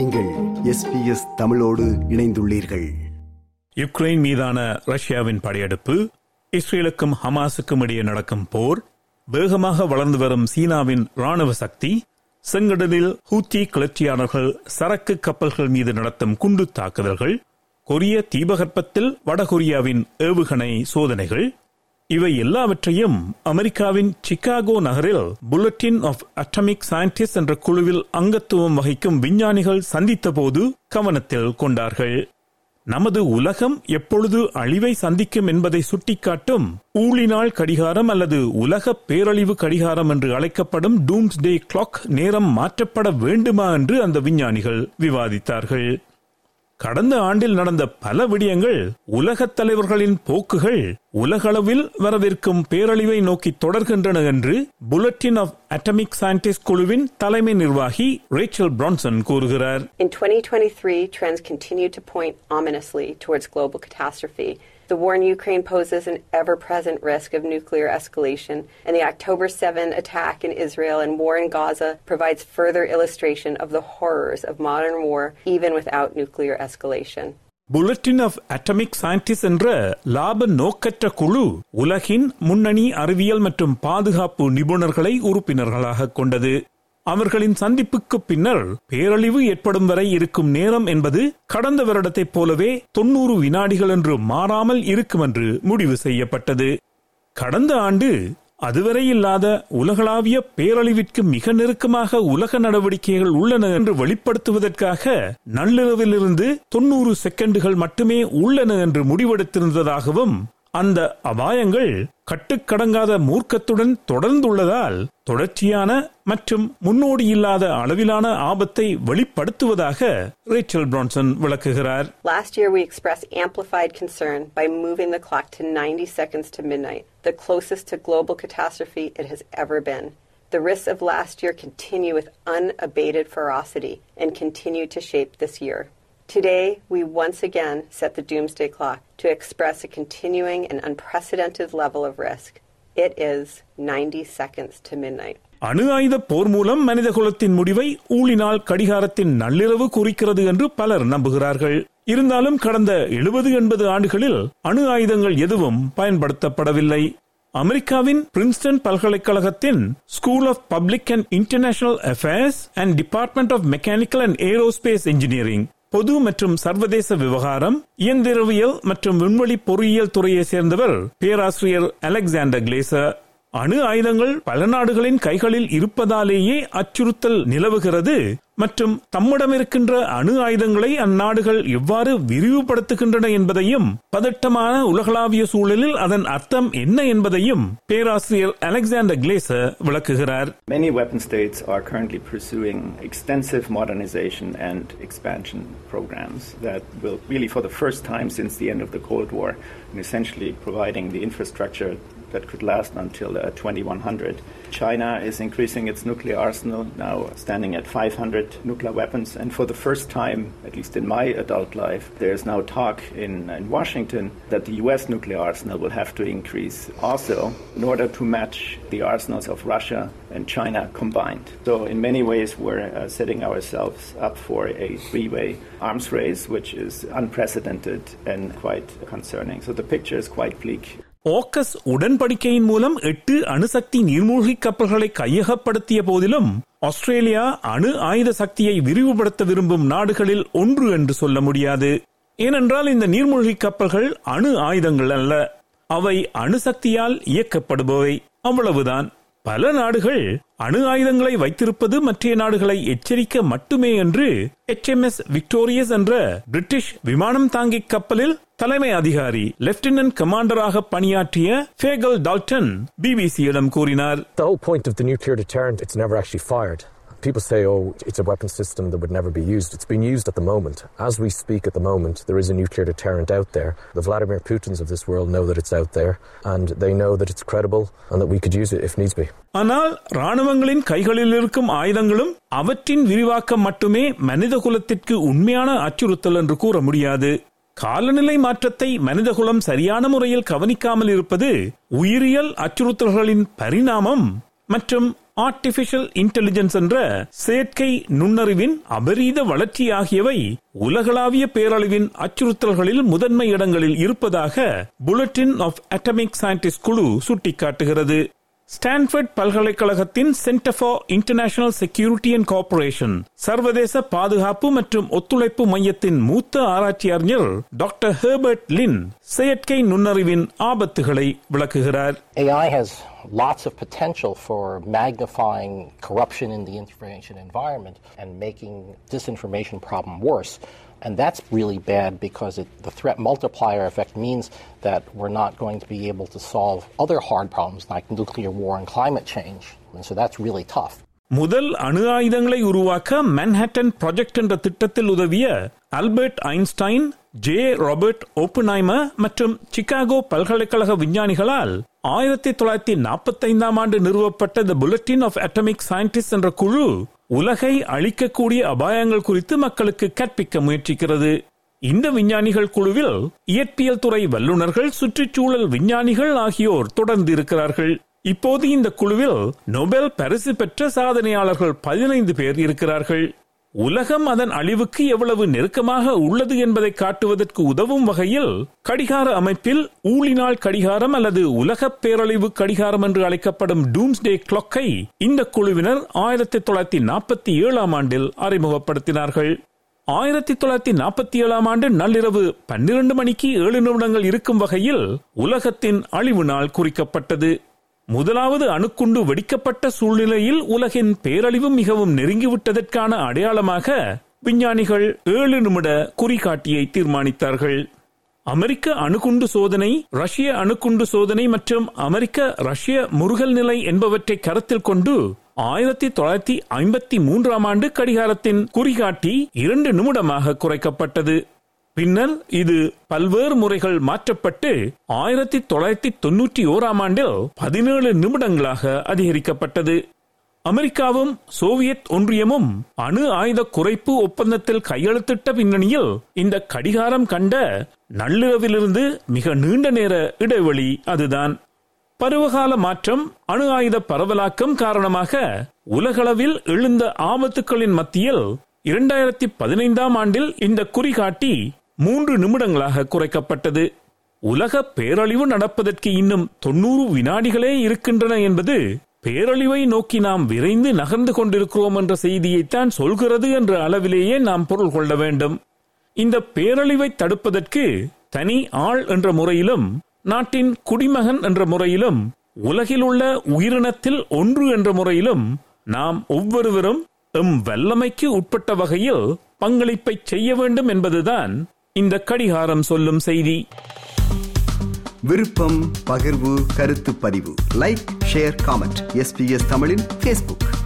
நீங்கள் எஸ்பிஎஸ் தமிழோடு இணைந்துள்ளீர்கள். யுக்ரைன் மீதான ரஷ்யாவின் படையெடுப்பு இஸ்ரேலுக்கும் ஹமாஸுக்கும் இடையே நடக்கும் போர் வேகமாக வளர்ந்து வரும் சீனாவின் ராணுவ சக்தி செங்கடலில் ஹூத்தி கிளர்ச்சியாளர்கள் சரக்கு கப்பல்கள் மீது நடத்தும் குண்டு தாக்குதல்கள் கொரிய தீபகற்பத்தில் வடகொரியாவின் ஏவுகணை சோதனைகள் இவை எல்லாவற்றையும் அமெரிக்காவின் சிகாகோ நகரில் புல்லட்டின் ஆஃப் அட்டமிக் சயின்டிஸ்ட் என்ற குழுவில் அங்கத்துவம் வகிக்கும் விஞ்ஞானிகள் சந்தித்தபோது கவனத்தில் கொண்டார்கள். நமது உலகம் எப்பொழுது அழிவை சந்திக்கும் என்பதை சுட்டிக்காட்டும் ஊழினால் கடிகாரம் அல்லது உலக பேரழிவு கடிகாரம் என்று அழைக்கப்படும் டூம்ஸ்டே கிளாக் நேரம் மாற்றப்பட வேண்டுமா என்று அந்த விஞ்ஞானிகள் விவாதித்தார்கள். கடந்த ஆண்டில் நடந்த பல விடயங்கள் உலகத் தலைவர்களின் போக்குகள் உலகளவில் வரவிருக்கும் பேரழிவை நோக்கி தொடர்கின்றன என்று புல்லட்டின் ஆஃப் அட்டமிக் சயின்டிஸ்ட் குழுவின் தலைமை நிர்வாகி ரேச்சல் பிரான்சன் கூறுகிறார் In 2023, trends continue to point ominously towards global catastrophe. The war in Ukraine poses an ever present risk of nuclear escalation, and the October 7 attack in Israel and war in Gaza provides further illustration of the horrors of modern war, even without nuclear escalation. Bulletin of atomic scientist என்ற லாப நோக்கற்ற குழு உலகின் முன்னணி அறிவியல் மற்றும் பாதுகாப்பு நிபுணர்களை உறுப்பினர்களாக கொண்டது அவர்களின் சந்திப்புக்கு பின்னர் பேரழிவு ஏற்படும் வரை இருக்கும் நேரம் என்பது கடந்த வருடத்தைப் போலவே தொன்னூறு வினாடிகள் என்று மாறாமல் இருக்கும் என்று முடிவு செய்யப்பட்டது. கடந்த ஆண்டு அதுவரை இல்லாத உலகளாவிய பேரழிவிற்கு மிக நெருக்கமாக உலக நடவடிக்கைகள் உள்ளன என்று வெளிப்படுத்துவதற்காக நள்ளிரவிலிருந்து தொன்னூறு செகண்டுகள் மட்டுமே உள்ளன என்று முடிவெடுத்திருந்ததாகவும் அந்த அபாயங்கள் கட்டுக்கடங்காத மூர்க்கத்துடன் தொடர்ந்துள்ளதால் தொடர்ச்சியான மற்றும் முன்னோடி இல்லாத அளவிலான ஆபத்தை வெளிப்படுத்துவதாக ரேச்சல் பிரான்சன் விளக்குகிறார் Last year, we expressed amplified concern by moving the clock to 90 seconds to midnight, the closest to global catastrophe it has ever been. The risks of last year continue with unabated ferocity and continue to shape this year. Today, we once again set the doomsday clock to express a continuing and unprecedented level of risk. It is 90 seconds to midnight. அணு ஆயுத போர் மூலம் மனித குலத்தின் முடிவை ஊழினால் கடிகாரத்தின் நள்ளிரவு குறிக்கிறது என்று பலர் நம்புகிறார்கள் இருந்தாலும் கடந்த எழுபது எண்பது ஆண்டுகளில் அணு ஆயுதங்கள் எதுவும் பயன்படுத்தப்படவில்லை அமெரிக்காவின் பிரின்ஸ்டன் பல்கலைக்கழகத்தின் school of public and international affairs and department of mechanical and aerospace engineering பொது மற்றும் சர்வதேச விவகாரம் இயந்திரவியல் மற்றும் விண்வெளி பொறியியல் துறையை சேர்ந்தவர் பேராசிரியர் அலெக்சாண்டர் கிளேசர். அணு ஆயுதங்கள் பல நாடுகளின் கைகளில் இருப்பதாலேயே அச்சுறுத்தல் நிலவுகிறது மற்றும் தம்மிடம் இருக்கின்ற அணு ஆயுதங்களை அந்நாடுகள் எவ்வாறு விரிவுபடுத்துகின்றன என்பதையும் பதட்டமான உலகளாவிய சூழலில் அதன் அர்த்தம் என்ன என்பதையும் பேராசிரியர் அலெக்சாண்டர் கிளேசர் விளக்குகிறார் Many weapon states are currently pursuing extensive modernization and expansion programs that will really, for the first time since the end of the Cold War, and essentially providing the infrastructure that could last until uh, 2100. China is increasing its nuclear arsenal, now standing at 500 nuclear weapons. And for the first time, at least in my adult life, there's now talk in, in Washington that the US nuclear arsenal will have to increase also in order to match the arsenals of Russia and China combined. So, in many ways, we're uh, setting ourselves up for a three way arms race, which is unprecedented and quite concerning. So, the picture is quite bleak. ஓக்கஸ் உடன்படிக்கையின் மூலம் எட்டு அணுசக்தி நீர்மூழ்கி கப்பல்களை கையகப்படுத்திய போதிலும் Australia அணு ஆயுத சக்தியை விரிவுபடுத்த விரும்பும் நாடுகளில் ஒன்று என்று சொல்ல முடியாது. ஏனென்றால் இந்த நீர்மூழ்கி கப்பல்கள் அணு ஆயுதங்கள் அல்ல. அவை அணுசக்தியால் இயக்கப்படுபவை. அவ்வளவுதான். பல நாடுகள் அணு ஆயுதங்களை வைத்திருப்பது மற்ற நாடுகளை எச்சரிக்க மட்டுமே என்று எச்எம்எஸ் விக்டோரியஸ் என்ற பிரிட்டிஷ் விமானம் தாங்கி கப்பலில் தலைமை அதிகாரி லெப்டினன்ட் கமாண்டராக பணியாற்றிய ஃபேகல் டால்டன் பிபிசியிடம் கூறினார் The whole point of the nuclear deterrent, it's never actually fired. People say, oh, it's a weapon system that would never be used. It's being used at the moment. As we speak at the moment, there is a nuclear deterrent out there. The Vladimir Putins of this world know that it's out there, and they know that it's credible and that we could use it if needs be. ஆனால் ராணுவங்களின் கைகளில் இருக்கும் ஆயுதங்களும் அவற்றின் விரிவாக்கம் மட்டுமே மனித குலத்திற்கு உண்மையான அச்சுறுத்தல் என்று கூற முடியாது காலநிலை மாற்றத்தை மனிதகுலம் சரியான முறையில் கவனிக்காமல் இருப்பது உயிரியல் அச்சுறுத்தல்களின் பரிணாமம் மற்றும் ஆர்டிபிஷியல் இன்டெலிஜென்ஸ் என்ற செயற்கை நுண்ணறிவின் அபரீத வளர்ச்சி ஆகியவை உலகளாவிய பேரழிவின் அச்சுறுத்தல்களில் முதன்மை இடங்களில் இருப்பதாக புல்லட்டின் ஆஃப் அட்டமிக் சயின்டிஸ்ட் குழு சுட்டிக்காட்டுகிறது. ஸ்டான்ஃபர்ட் பல்கலைக்கழகத்தின் centre for international security and corporation சர்வதேச பாதுகாப்பு மற்றும் ஒத்துழைப்பு மையத்தின் மூத்த ஆராய்ச்சி அறிஞர் டாக்டர் ஹெர்பர்ட் லின் செயற்கை நுண்ணறிவின் ஆபத்துகளை விளக்குகிறார். AI has lots of potential for magnifying corruption in the information environment and making disinformation problem worse. And that's really bad because it, the threat multiplier effect means that we're not going to be able to solve other hard problems like nuclear war and climate change. And so that's really tough. முதல் அணு ஆயுதங்களை உருவாக்க Manhattan project என்ற திட்டத்தில் உதவிய Albert Einstein J Robert Oppenheimer மற்றும் Chicago பல்கலைக்கழக விஞ்ஞானிகளால் ஆயிரத்தி தொள்ளாயிரத்தி நாற்பத்தைந்தாம் ஆண்டு நிறுவப்பட்ட the bulletin of atomic scientist என்ற குழு உலகை அழிக்கக்கூடிய அபாயங்கள் குறித்து மக்களுக்கு கற்பிக்க முயற்சிக்கிறது. இந்த விஞ்ஞானிகள் குழுவில் இயற்பியல் துறை வல்லுநர்கள் சுற்றுச்சூழல் விஞ்ஞானிகள் ஆகியோர் தொடர்ந்து இருக்கிறார்கள். இப்போது இந்த குழுவில் நொபெல் பரிசு பெற்ற சாதனையாளர்கள் பதினைந்து பேர் இருக்கிறார்கள். உலகம் அதன் அழிவுக்கு எவ்வளவு நெருக்கமாக உள்ளது என்பதை காட்டுவதற்கு உதவும் வகையில் கடிகார அமைப்பில் ஊழினால் கடிகாரம் அல்லது உலக பேரழிவு கடிகாரம் என்று அழைக்கப்படும் டூம்ஸ்டே கிளாக்கை இந்த குழுவினர் ஆயிரத்தி தொள்ளாயிரத்தி நாற்பத்தி ஏழாம் ஆண்டில் அறிமுகப்படுத்தினார்கள். ஆயிரத்தி தொள்ளாயிரத்தி நாற்பத்தி ஏழாம் ஆண்டு நள்ளிரவு பன்னிரண்டு மணிக்கு ஏழு நிமிடங்கள் இருக்கும் வகையில் உலகத்தின் அழிவு நாள் குறிக்கப்பட்டது. முதலாவது அணுக்குண்டு வெடிக்கப்பட்ட சூழ்நிலையில் உலகின் பேரழிவு மிகவும் நெருங்கிவிட்டதற்கான அடையாளமாக விஞ்ஞானிகள் ஏழு நிமிட குறிகாட்டியை தீர்மானித்தார்கள். அமெரிக்க அணுகுண்டு சோதனை ரஷ்ய அணுகுண்டு சோதனை மற்றும் அமெரிக்க ரஷ்ய முருகல் நிலை என்பவற்றை கருத்தில் கொண்டு ஆயிரத்தி தொள்ளாயிரத்தி ஐம்பத்தி மூன்றாம் ஆண்டு கடிகாரத்தின் குறிகாட்டி இரண்டு நிமிடமாக குறைக்கப்பட்டது. பின்னர் இது பல்வேறு முறைகள் மாற்றப்பட்டு ஆயிரத்தி தொள்ளாயிரத்தி தொன்னூற்றி ஓராம் ஆண்டில் பதினேழு நிமிடங்களாக அதிகரிக்கப்பட்டது. அமெரிக்காவும் சோவியத் ஒன்றியமும் அணு ஆயுத குறைப்பு ஒப்பந்தத்தில் கையெழுத்திட்ட பின்னணியில் இந்த கடிகாரம் கண்ட நள்ளிரவிலிருந்து மிக நீண்ட நேர இடைவெளி அதுதான். பருவகால மாற்றம் அணு ஆயுத பரவலாக்கம் காரணமாக உலகளவில் எழுந்த ஆபத்துக்களின் மத்தியில் இரண்டாயிரத்தி பதினைந்தாம் ஆண்டில் இந்த குறிகாட்டி மூன்று நிமிடங்களாக குறைக்கப்பட்டது. உலக பேரழிவு நடப்பதற்கு இன்னும் தொண்ணூறு வினாடிகளே இருக்கின்றன என்பது பேரழிவை நோக்கி நாம் விரைந்து நகர்ந்து கொண்டிருக்கிறோம் என்ற செய்தியைத்தான் சொல்கிறது என்ற அளவிலேயே நாம் பொருள் கொள்ள வேண்டும். இந்த பேரழிவை தடுப்பதற்கு தனி ஆள் என்ற முறையிலும் நாட்டின் குடிமகன் என்ற முறையிலும் உலகில் உள்ள உயிரினத்தில் ஒன்று என்ற முறையிலும் நாம் ஒவ்வொருவரும் எம் வல்லமைக்கு உட்பட்ட வகையில் பங்களிப்பை செய்ய வேண்டும் என்பதுதான் இந்த கடிகாரம் சொல்லும் செய்தி. விருப்பம் பகிர்வு கருத்து பதிவு. லைக் ஷேர் காமெண்ட் எஸ்பிஎஸ் தமிழின் ஃபேஸ்புக்